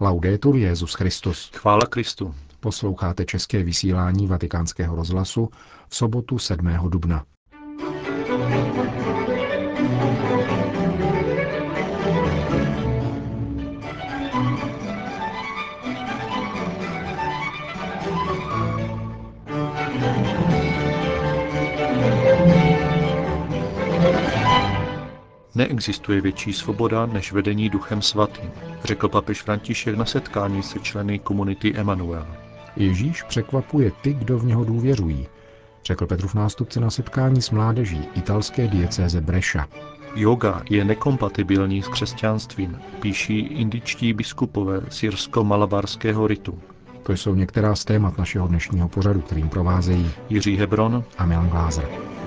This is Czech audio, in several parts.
Laudetur Jezus Christus. Chvála Kristu. Posloucháte české vysílání Vatikánského rozhlasu v sobotu 7. dubna. Neexistuje větší svoboda než vedení duchem svatým, řekl papež František na setkání se členy komunity Emanuel. Ježíš překvapuje ty, kdo v něho důvěřují, řekl Petrův nástupce na setkání s mládeží italské diecéze Breša. Yoga je nekompatibilní s křesťanstvím, píší indičtí biskupové syrsko-malabarského ritu. To jsou některá z témat našeho dnešního pořadu, kterým provázejí Jiří Hebron a Milan Glázer.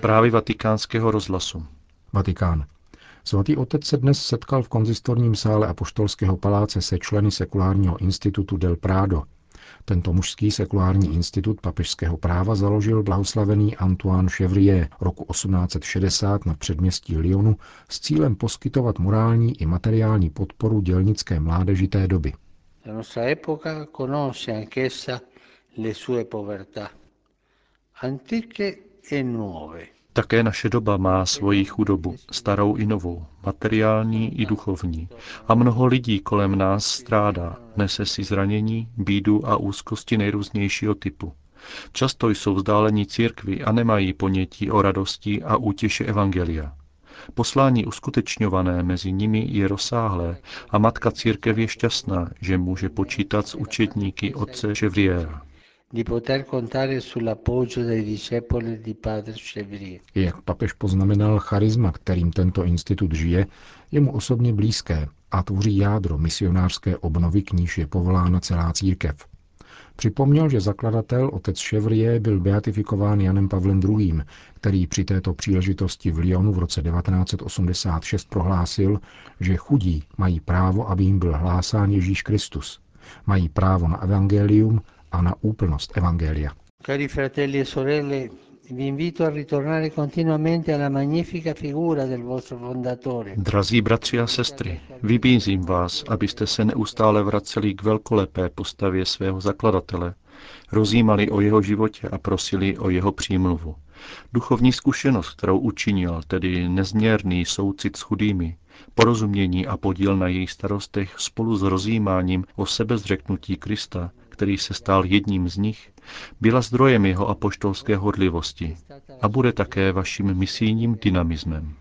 Zprávy vatikánského rozhlasu. Vatikán. Svatý otec se dnes setkal v konzistorním sále Apoštolského paláce se členy sekulárního institutu Del Prado. Tento mužský sekulární institut papežského práva založil blahoslavený Antoine Chevrier roku 1860 na předměstí Lyonu s cílem poskytovat morální i materiální podporu dělnické mládeži té doby. La nostra epoca conosce anch'essa le sue povertà, antiche nuove. Také naše doba má svoji chudobu, starou i novou, materiální i duchovní. A mnoho lidí kolem nás strádá, nese si zranění, bídu a úzkosti nejrůznějšího typu. Často jsou vzdálení církvi a nemají ponětí o radosti a útěše Evangelia. Poslání uskutečňované mezi nimi je rozsáhlé a matka církev je šťastná, že může počítat s učetníky otce Chevriera di poter contare sull'appoggio dei discepoli di padre Chevrier. Jak papež poznamenal, charisma, kterým tento institut žije, je mu osobně blízké a tvoří jádro misionářské obnovy, k níž je povolána celá církev. Připomněl, že zakladatel otec Chevrier byl beatifikován Janem Pavlem II., který při této příležitosti v Lyonu v roce 1986 prohlásil, že chudí mají právo, aby jim byl hlásán Ježíš Kristus. Mají právo na evangelium a na úplnost Evangelia. Cari fratelli e sorelle, vi invito a ritornare continuamente alla magnifica figura del vostro fondatore. Drazí bratři a sestry, vybízím vás, abyste se neustále vraceli k velkolepé postavě svého zakladatele, rozjímali o jeho životě a prosili o jeho přímluvu. Duchovní zkušenost, kterou učinil, tedy nezměrný soucit s chudými, porozumění a podíl na jejich starostech spolu s rozjímáním o sebezřeknutí Krista, který se stal jedním z nich, byla zdrojem jeho apoštolské hodlivosti a bude také vaším misijním dynamismem.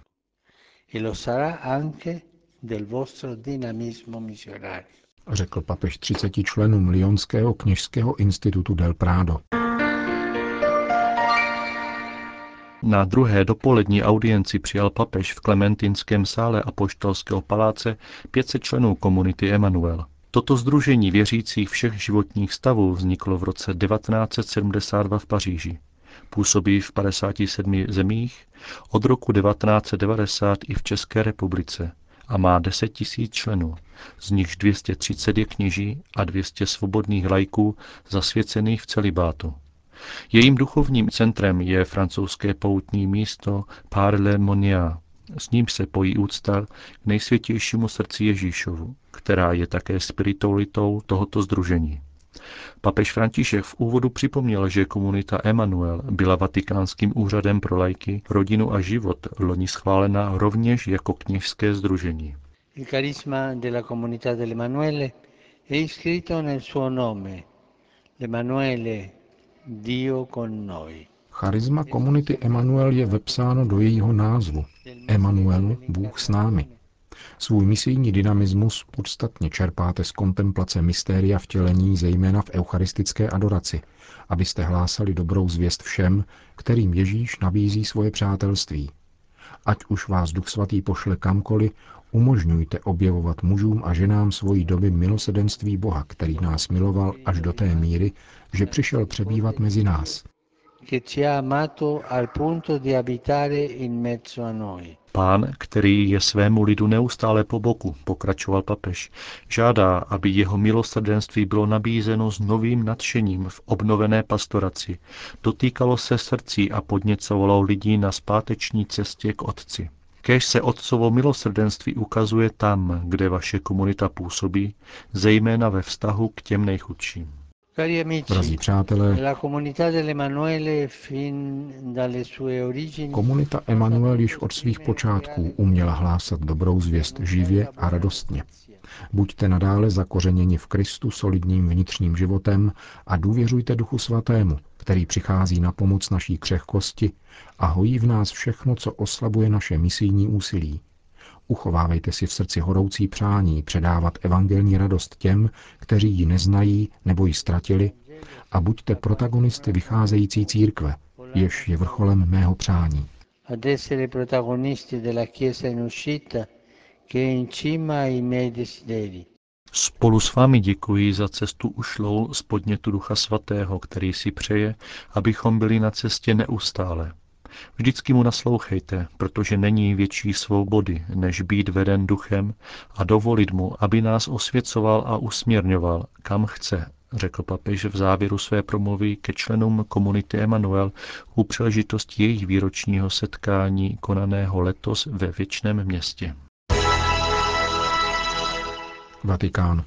Řekl papež 30 členům Lyonského kněžského institutu Del Prado. Na druhé dopolední audienci přijal papež v Klementinském sále Apoštolského paláce 500 členů komunity Emanuel. Toto združení věřících všech životních stavů vzniklo v roce 1972 v Paříži. Působí v 57 zemích, od roku 1990 i v České republice a má 10 tisíc členů, z nichž 230 je kněží a 200 svobodných lajků zasvěcených v celibátu. Jejím duchovním centrem je francouzské poutní místo Parle Monia, s ním se pojí úcta k nejsvětějšímu srdci Ježíšovu, která je také spiritualitou tohoto združení. Papež František v úvodu připomněl, že komunita Emanuel byla vatikánským úřadem pro lajky, rodinu a život loni schválena rovněž jako kněžské združení. Il carisma della comunità dell'Emanuele è iscritto nel suo nome, l'Emanuele, Dio con noi. Charisma komunity Emanuel je vepsáno do jejího názvu. Emanuel, Bůh s námi. Svůj misijní dynamismus podstatně čerpáte z kontemplace mystéria vtělení, zejména v eucharistické adoraci, abyste hlásali dobrou zvěst všem, kterým Ježíš nabízí svoje přátelství. Ať už vás Duch Svatý pošle kamkoliv, umožňujte objevovat mužům a ženám svojí doby milosedenství Boha, který nás miloval až do té míry, že přišel přebývat mezi nás – che ci ha amato al punto di abitare in mezzo a noi. Pán, který je svému lidu neustále po boku, pokračoval papež, žádá, aby jeho milosrdenství bylo nabízeno s novým nadšením v obnovené pastoraci, dotýkalo se srdcí a podněcovalo lidí na zpáteční cestě k Otci. Kéž se Otcovo milosrdenství ukazuje tam, kde vaše komunita působí, zejména ve vztahu k těm nejchudším. Drazí přátelé, komunita Emanuel již od svých počátků uměla hlásat dobrou zvěst živě a radostně. Buďte nadále zakořeněni v Kristu solidním vnitřním životem a důvěřujte Duchu Svatému, který přichází na pomoc naší křehkosti a hojí v nás všechno, co oslabuje naše misijní úsilí. Uchovávejte si v srdci horoucí přání předávat evangelní radost těm, kteří ji neznají nebo ji ztratili, a buďte protagonisty vycházející církve, jež je vrcholem mého přání. Ad essere protagonisti della Chiesa in uscita, che è in cima ai miei desideri. Spolu s vámi děkuji za cestu ušlou z podnětu Ducha Svatého, který si přeje, abychom byli na cestě neustále, Vždycky mu naslouchejte, protože není větší svobody, než být veden duchem a dovolit mu, aby nás osvěcoval a usměrňoval, kam chce, řekl papež v závěru své promluvy ke členům komunity Emanuel u příležitosti jejich výročního setkání konaného letos ve věčném městě. Vatikán.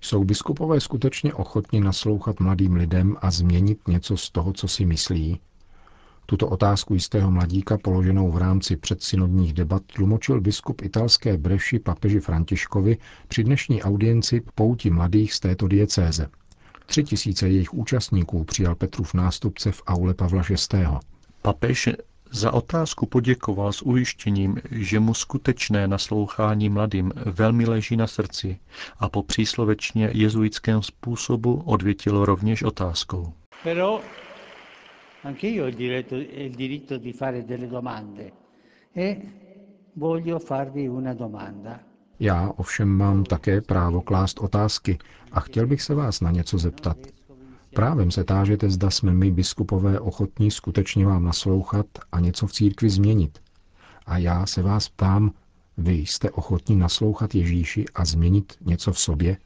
Jsou biskupové skutečně ochotni naslouchat mladým lidem a změnit něco z toho, co si myslí, tuto otázku jistého mladíka, položenou v rámci předsynodních debat, tlumočil biskup italské Breši papeži Františkovi při dnešní audienci pouti mladých z této diecéze. Tři tisíce jejich účastníků přijal Petrův nástupce v aule Pavla VI. Papež za otázku poděkoval s ujištěním, že mu skutečné naslouchání mladým velmi leží na srdci a po příslovečně jezuitském způsobu odvětil rovněž otázkou. Pero anche io ho il diritto, il diritto di fare delle domande e voglio farvi una domanda. Já ovšem mám také právo klást otázky a chtěl bych se vás na něco zeptat. Právem se tážete, zda jsme my, biskupové, ochotní skutečně vám naslouchat a něco v církvi změnit. A já se vás ptám, vy jste ochotní naslouchat Ježíši a změnit něco v sobě?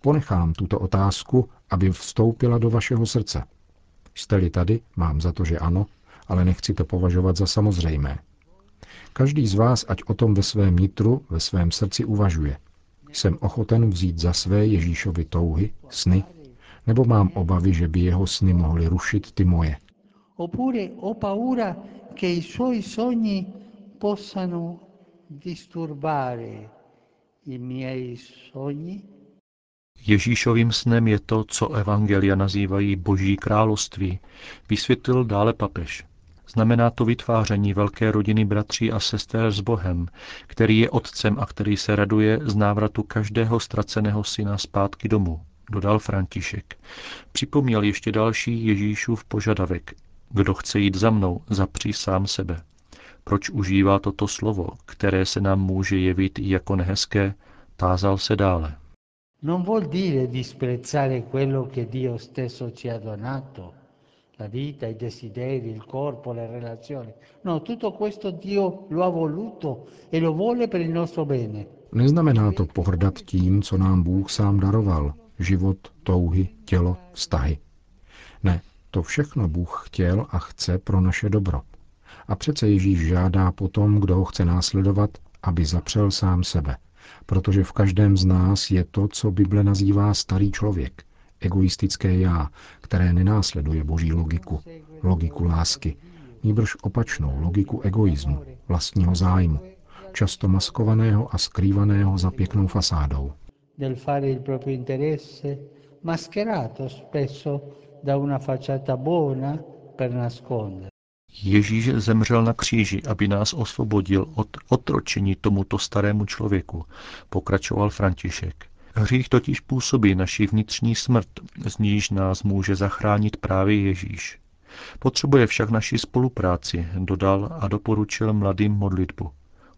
Ponechám tuto otázku, aby vstoupila do vašeho srdce. Jste-li tady, mám za to, že ano, ale nechci to považovat za samozřejmé. Každý z vás, ať o tom ve svém nitru, ve svém srdci uvažuje. Jsem ochoten vzít za své Ježíšovy touhy, sny, nebo mám obavy, že by jeho sny mohly rušit ty moje. Paura che i suoi sogni possano disturbare i miei sogni? Ježíšovým snem je to, co evangelia nazývají boží království, vysvětlil dále papež. Znamená to vytváření velké rodiny bratří a sester s Bohem, který je otcem a který se raduje z návratu každého ztraceného syna zpátky domů, dodal František. Připomněl ještě další Ježíšův požadavek. Kdo chce jít za mnou, zapří sám sebe. Proč užívá toto slovo, které se nám může jevit jako nehezké, tázal se dále non vuol dire disprezzare quello che Dio stesso ci ha donato, la vita, i desideri, il corpo, le relazioni. No, tutto questo Dio lo ha voluto e lo vuole per il nostro bene. Neznamená to pohrdat tím, co nám Bůh sám daroval, život, touhy, tělo, vztahy. Ne, to všechno Bůh chtěl a chce pro naše dobro. A přece Ježíš žádá potom, kdo ho chce následovat, aby zapřel sám sebe – protože v každém z nás je to, co Bible nazývá starý člověk, egoistické já, které nenásleduje boží logiku, logiku lásky, níbrž opačnou logiku egoismu, vlastního zájmu, často maskovaného a skrývaného za pěknou fasádou. Del mascherato spesso da una facciata buona per nascondere. Ježíš zemřel na kříži, aby nás osvobodil od otročení tomuto starému člověku, pokračoval František. Hřích totiž působí naši vnitřní smrt, z níž nás může zachránit právě Ježíš. Potřebuje však naši spolupráci, dodal a doporučil mladým modlitbu.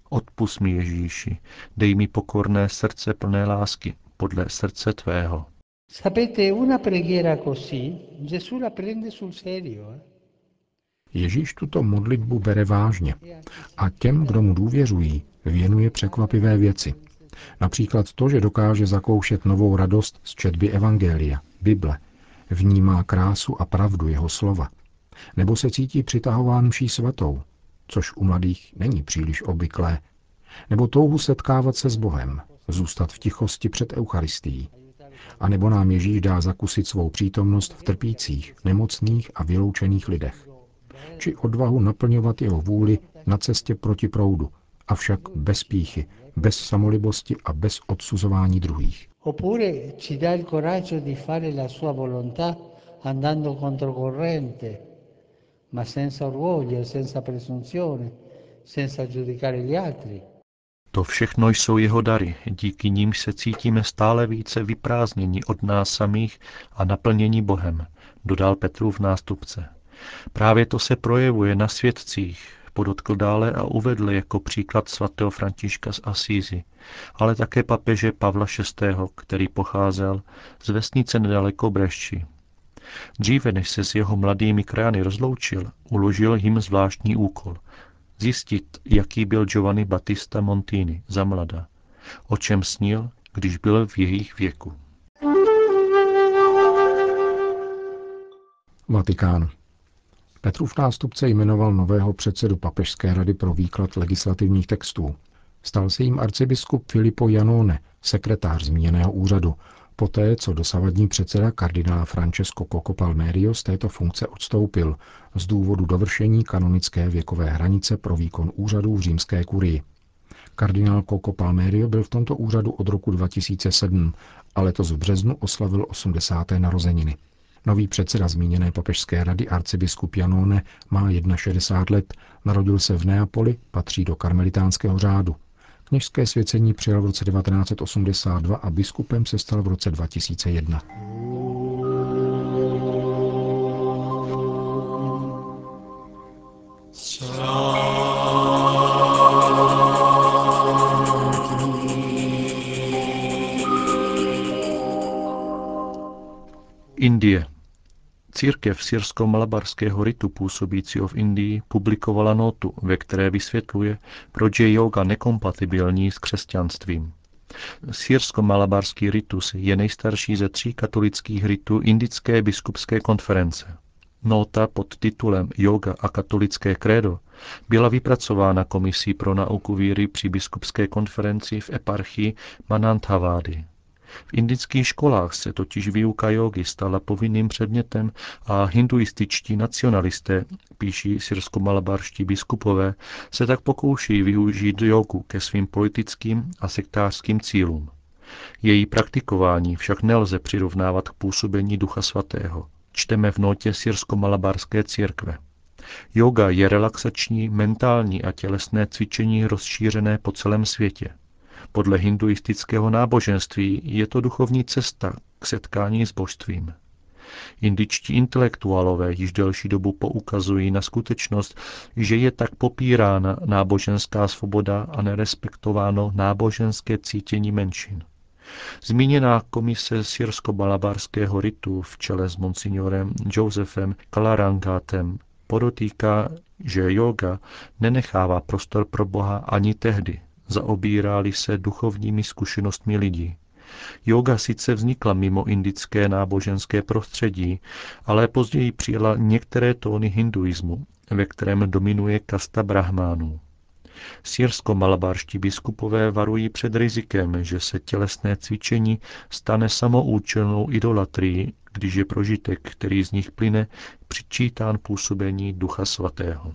Odpust mi Ježíši, dej mi pokorné srdce plné lásky, podle srdce tvého. Sapete, una preghiera così, Gesù la prende sul serio. Eh? Ježíš tuto modlitbu bere vážně a těm, kdo mu důvěřují, věnuje překvapivé věci. Například to, že dokáže zakoušet novou radost z četby Evangelia, Bible, vnímá krásu a pravdu jeho slova. Nebo se cítí přitahován mší svatou, což u mladých není příliš obvyklé. Nebo touhu setkávat se s Bohem, zůstat v tichosti před Eucharistií. A nebo nám Ježíš dá zakusit svou přítomnost v trpících, nemocných a vyloučených lidech. Či odvahu naplňovat jeho vůli na cestě proti proudu, avšak bez píchy, bez samolibosti a bez odsuzování druhých. Oppure ci dà il coraggio di fare la sua volontà andando controcorrente, ma senza orgoglio, senza presunzione, senza giudicare gli altri. To všechno jsou jeho dary, díky nímž se cítíme stále více vyprázdnění od nás samých a naplnění Bohem, dodal Petrův nástupce. Právě to se projevuje na svědcích, podotkl dále a uvedl jako příklad svatého Františka z Asízy, ale také papeže Pavla VI., který pocházel z vesnice nedaleko Brešči. Dříve než se s jeho mladými krajany rozloučil, uložil jim zvláštní úkol – zjistit, jaký byl Giovanni Battista Montini za mlada, o čem snil, když byl v jejich věku. Vatikán. Petrův nástupce jmenoval nového předsedu Papežské rady pro výklad legislativních textů. Stal se jim arcibiskup Filippo Janone, sekretář zmíněného úřadu, poté co dosavadní předseda kardinál Francesco Coco Palmerio z této funkce odstoupil z důvodu dovršení kanonické věkové hranice pro výkon úřadů v římské kurii. Kardinál Coco Palmerio byl v tomto úřadu od roku 2007 a letos v březnu oslavil 80. narozeniny. Nový předseda zmíněné papežské rady arcibiskup Janone má 61 let, narodil se v Neapoli, patří do karmelitánského řádu. Kněžské svěcení přijal v roce 1982 a biskupem se stal v roce 2001. Indie. Církev syrsko-malabarského ritu působícího v Indii publikovala notu, ve které vysvětluje, proč je yoga nekompatibilní s křesťanstvím. Syrsko-malabarský ritus je nejstarší ze tří katolických ritů Indické biskupské konference. Nota pod titulem Yoga a katolické krédo byla vypracována Komisí pro nauku víry při biskupské konferenci v eparchii Mananthavády. V indických školách se totiž výuka jogy stala povinným předmětem a hinduističtí nacionalisté, píší syrsko-malabarští biskupové, se tak pokouší využít jogu ke svým politickým a sektářským cílům. Její praktikování však nelze přirovnávat k působení Ducha Svatého. Čteme v notě syrsko-malabarské církve. Yoga je relaxační, mentální a tělesné cvičení rozšířené po celém světě. Podle hinduistického náboženství je to duchovní cesta k setkání s božstvím. Indičtí intelektuálové již delší dobu poukazují na skutečnost, že je tak popírána náboženská svoboda a nerespektováno náboženské cítění menšin. Zmíněná komise syrsko-balabarského ritu v čele s monsignorem Josephem Kalarangátem podotýká, že yoga nenechává prostor pro Boha ani tehdy, zaobírali se duchovními zkušenostmi lidí. Yoga sice vznikla mimo indické náboženské prostředí, ale později přijela některé tóny hinduismu, ve kterém dominuje kasta brahmánů. Sírsko-malabarští biskupové varují před rizikem, že se tělesné cvičení stane samoučelnou idolatrií, když je prožitek, který z nich plyne, přičítán působení Ducha Svatého.